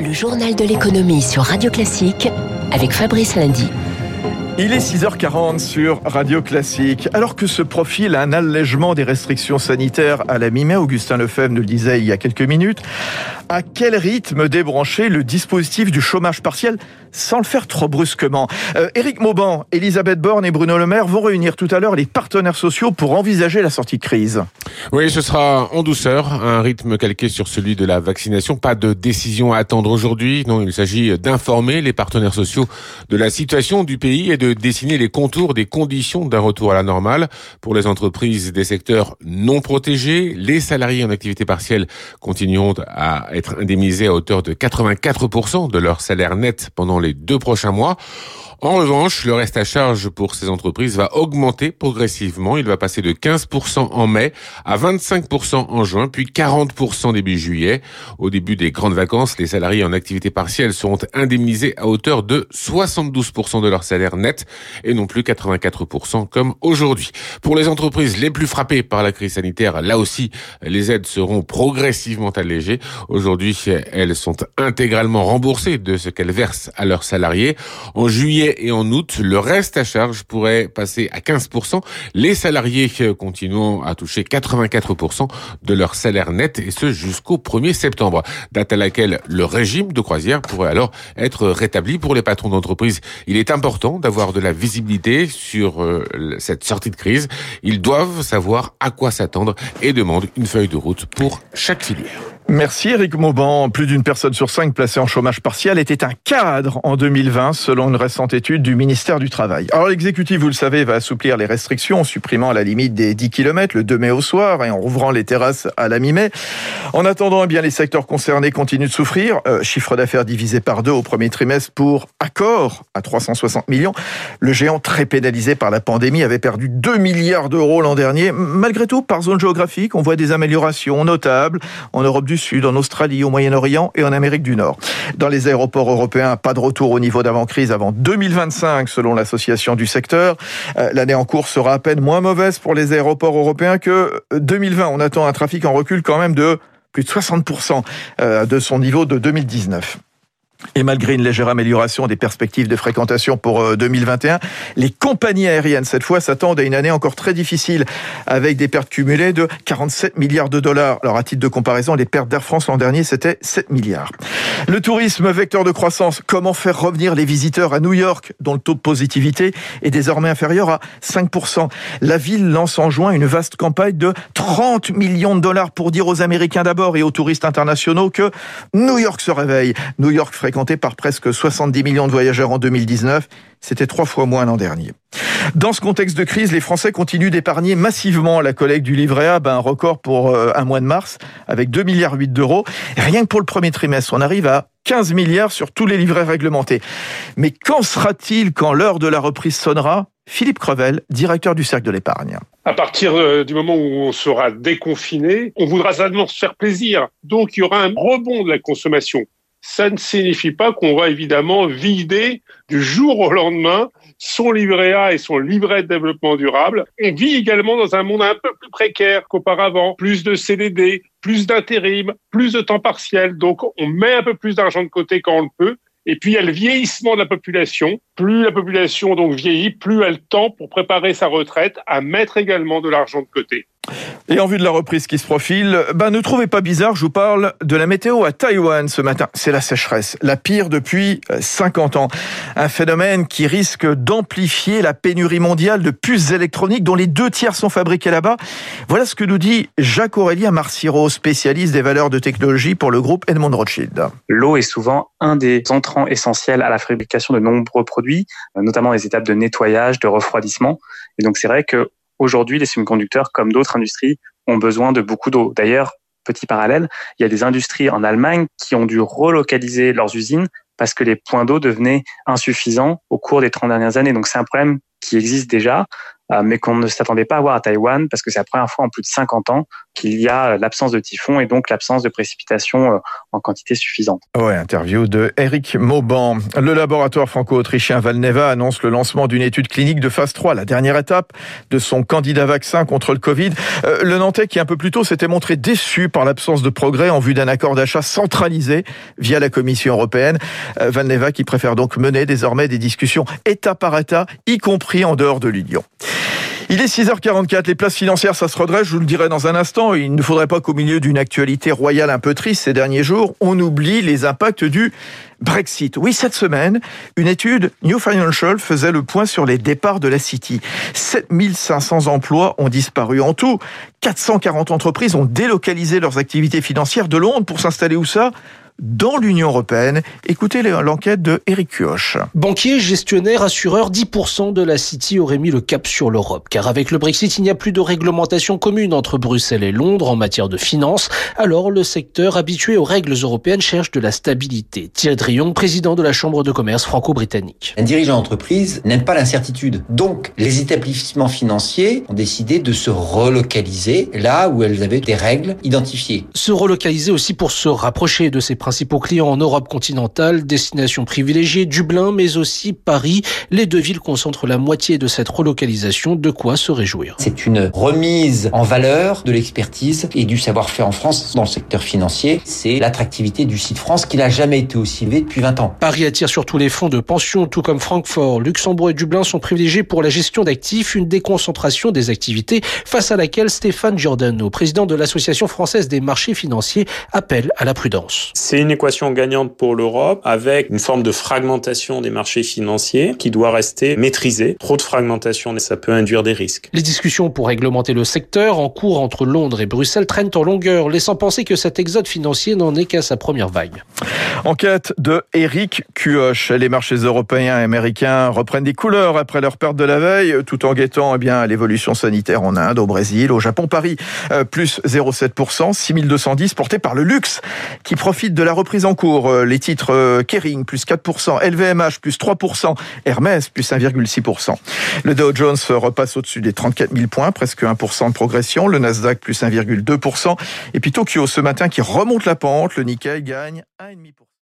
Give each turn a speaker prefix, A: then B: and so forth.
A: Le journal de l'économie sur Radio Classique avec Fabrice Lundy.
B: Il est 6h40 sur Radio Classique. Alors que se profile un allègement des restrictions sanitaires à la mi-mai, Augustin Lefebvre nous le disait il y a quelques minutes, à quel rythme débrancher le dispositif du chômage partiel sans le faire trop brusquement? Euh, Mauban, Elisabeth Borne et Bruno Le Maire vont réunir tout à l'heure les partenaires sociaux pour envisager la sortie de crise.
C: Oui, ce sera en douceur, un rythme calqué sur celui de la vaccination. Pas de décision à attendre aujourd'hui. Non, il s'agit d'informer les partenaires sociaux de la situation du pays et de dessiner les contours des conditions d'un retour à la normale. Pour les entreprises des secteurs non protégés, les salariés en activité partielle continueront à être indemnisés à hauteur de 84% de leur salaire net pendant les deux prochains mois. En revanche, le reste à charge pour ces entreprises va augmenter progressivement. Il va passer de 15% en mai à 25% en juin, puis 40% début juillet. Au début des grandes vacances, les salariés en activité partielle seront indemnisés à hauteur de 72% de leur salaire net et non plus 84% comme aujourd'hui. Pour les entreprises les plus frappées par la crise sanitaire, là aussi, les aides seront progressivement allégées. Aujourd'hui, elles sont intégralement remboursées de ce qu'elles versent à leurs salariés. En juillet, et en août, le reste à charge pourrait passer à 15%. Les salariés continueront à toucher 84% de leur salaire net et ce jusqu'au 1er septembre, date à laquelle le régime de croisière pourrait alors être rétabli pour les patrons d'entreprise. Il est important d'avoir de la visibilité sur euh, cette sortie de crise. Ils doivent savoir à quoi s'attendre et demandent une feuille de route pour chaque filière.
B: Merci Eric Mauban. Plus d'une personne sur cinq placée en chômage partiel était un cadre en 2020 selon une récente étude du ministère du Travail. Alors l'exécutif, vous le savez, va assouplir les restrictions en supprimant la limite des 10 km le 2 mai au soir et en rouvrant les terrasses à la mi-mai. En attendant, eh bien les secteurs concernés continuent de souffrir. Euh, chiffre d'affaires divisé par deux au premier trimestre pour Accor à 360 millions. Le géant très pénalisé par la pandémie avait perdu 2 milliards d'euros l'an dernier. Malgré tout, par zone géographique, on voit des améliorations notables en Europe du Sud, en Australie, au Moyen-Orient et en Amérique du Nord. Dans les aéroports européens, pas de retour au niveau d'avant-crise avant 2025 selon l'association du secteur. Euh, l'année en cours sera à peine moins mauvaise pour les aéroports européens que 2020. On attend un trafic en recul quand même de plus de 60% euh, de son niveau de 2019. Et malgré une légère amélioration des perspectives de fréquentation pour 2021, euh, les compagnies aériennes, cette fois, s'attendent à une année encore très difficile, avec des pertes cumulées de 47 milliards de dollars. Alors, à titre de comparaison, les pertes d'Air France l'an dernier, c'était 7 milliards. Le tourisme, vecteur de croissance. Comment faire revenir les visiteurs à New York, dont le taux de positivité est désormais inférieur à 5%. La ville lance en juin une vaste campagne de 30 millions de dollars pour dire aux Américains d'abord et aux touristes internationaux que New York se réveille. New York fréquenté par presque 70 millions de voyageurs en 2019. C'était trois fois moins l'an dernier. Dans ce contexte de crise, les Français continuent d'épargner massivement la collecte du livret A, ben un record pour euh, un mois de mars, avec 2 milliards 8 d'euros. Rien que pour le premier trimestre, on arrive à 15 milliards sur tous les livrets réglementés. Mais qu'en sera-t-il quand l'heure de la reprise sonnera? Philippe Crevel, directeur du Cercle de l'épargne.
D: À partir euh, du moment où on sera déconfiné, on voudra seulement se faire plaisir. Donc il y aura un rebond de la consommation ça ne signifie pas qu'on va évidemment vider du jour au lendemain son livret A et son livret de développement durable. On vit également dans un monde un peu plus précaire qu'auparavant. Plus de CDD, plus d'intérim, plus de temps partiel. Donc on met un peu plus d'argent de côté quand on le peut. Et puis il y a le vieillissement de la population. Plus la population donc vieillit, plus elle tend pour préparer sa retraite à mettre également de l'argent de côté.
B: Et en vue de la reprise qui se profile, ben ne trouvez pas bizarre, je vous parle de la météo à Taïwan ce matin. C'est la sécheresse, la pire depuis 50 euh, ans. Un phénomène qui risque d'amplifier la pénurie mondiale de puces électroniques dont les deux tiers sont fabriqués là-bas. Voilà ce que nous dit Jacques-Aurélien Marciro, spécialiste des valeurs de technologie pour le groupe Edmond Rothschild.
E: L'eau est souvent un des entrants essentiels à la fabrication de nombreux produits, euh, notamment les étapes de nettoyage, de refroidissement. Et donc c'est vrai que aujourd'hui, les semi-conducteurs, comme d'autres industries, ont besoin de beaucoup d'eau. D'ailleurs, petit parallèle, il y a des industries en Allemagne qui ont dû relocaliser leurs usines parce que les points d'eau devenaient insuffisants au cours des 30 dernières années. Donc c'est un problème qui existe déjà, euh, mais qu'on ne s'attendait pas à voir à Taïwan parce que c'est la première fois en plus de 50 ans qu'il y a l'absence de typhon et donc l'absence de précipitations en quantité suffisante.
B: Ouais, interview de Eric Mauban. Le laboratoire franco-autrichien Valneva annonce le lancement d'une étude clinique de phase 3, la dernière étape de son candidat vaccin contre le Covid. le Nantais qui un peu plus tôt s'était montré déçu par l'absence de progrès en vue d'un accord d'achat centralisé via la Commission européenne. Valneva qui préfère donc mener désormais des discussions État par État, y compris en dehors de l'Union. Il est 6h44, les places financières, ça se redresse, je vous le dirai dans un instant. Il ne faudrait pas qu'au milieu d'une actualité royale un peu triste ces derniers jours, on oublie les impacts du Brexit. Oui, cette semaine, une étude New Financial faisait le point sur les départs de la City. 7500 emplois ont disparu en tout. 440 entreprises ont délocalisé leurs activités financières de Londres pour s'installer où ça? Dans l'Union européenne. Écoutez l'enquête de Eric Kioch.
F: Banquier, gestionnaire, assureur, 10% de la City aurait mis le cap sur l'Europe. Car avec le Brexit, il n'y a plus de réglementation commune entre Bruxelles et Londres en matière de finances. Alors le secteur habitué aux règles européennes cherche de la stabilité. Thierry Drion, président de la Chambre de commerce franco-britannique.
G: Un dirigeant d'entreprise n'aime pas l'incertitude. Donc les établissements financiers ont décidé de se relocaliser là où elles avaient des règles identifiées.
F: Se relocaliser aussi pour se rapprocher de ces principaux clients en Europe continentale, destination privilégiée, Dublin, mais aussi Paris. Les deux villes concentrent la moitié de cette relocalisation, de quoi se réjouir.
G: C'est une remise en valeur de l'expertise et du savoir-faire en France dans le secteur financier. C'est l'attractivité du site France qui n'a jamais été aussi élevé depuis 20 ans.
F: Paris attire surtout les fonds de pension, tout comme Francfort. Luxembourg et Dublin sont privilégiés pour la gestion d'actifs, une déconcentration des activités face à laquelle Stéphane Giordano, président de l'Association française des marchés financiers, appelle à la prudence.
H: C'est une équation gagnante pour l'Europe avec une forme de fragmentation des marchés financiers qui doit rester maîtrisée. Trop de fragmentation, ça peut induire des risques.
F: Les discussions pour réglementer le secteur en cours entre Londres et Bruxelles traînent en longueur, laissant penser que cet exode financier n'en est qu'à sa première vague.
B: Enquête de Eric Cuoche. Les marchés européens et américains reprennent des couleurs après leur perte de la veille, tout en guettant eh bien l'évolution sanitaire en Inde, au Brésil, au Japon, Paris, euh, plus 0,7%, 6210 porté par le luxe, qui profite de la reprise en cours. Euh, les titres euh, Kering, plus 4%, LVMH, plus 3%, Hermès, plus 1,6%. Le Dow Jones repasse au-dessus des 34 000 points, presque 1% de progression. Le Nasdaq, plus 1,2%. Et puis Tokyo, ce matin, qui remonte la pente. Le Nikkei gagne 1,5%.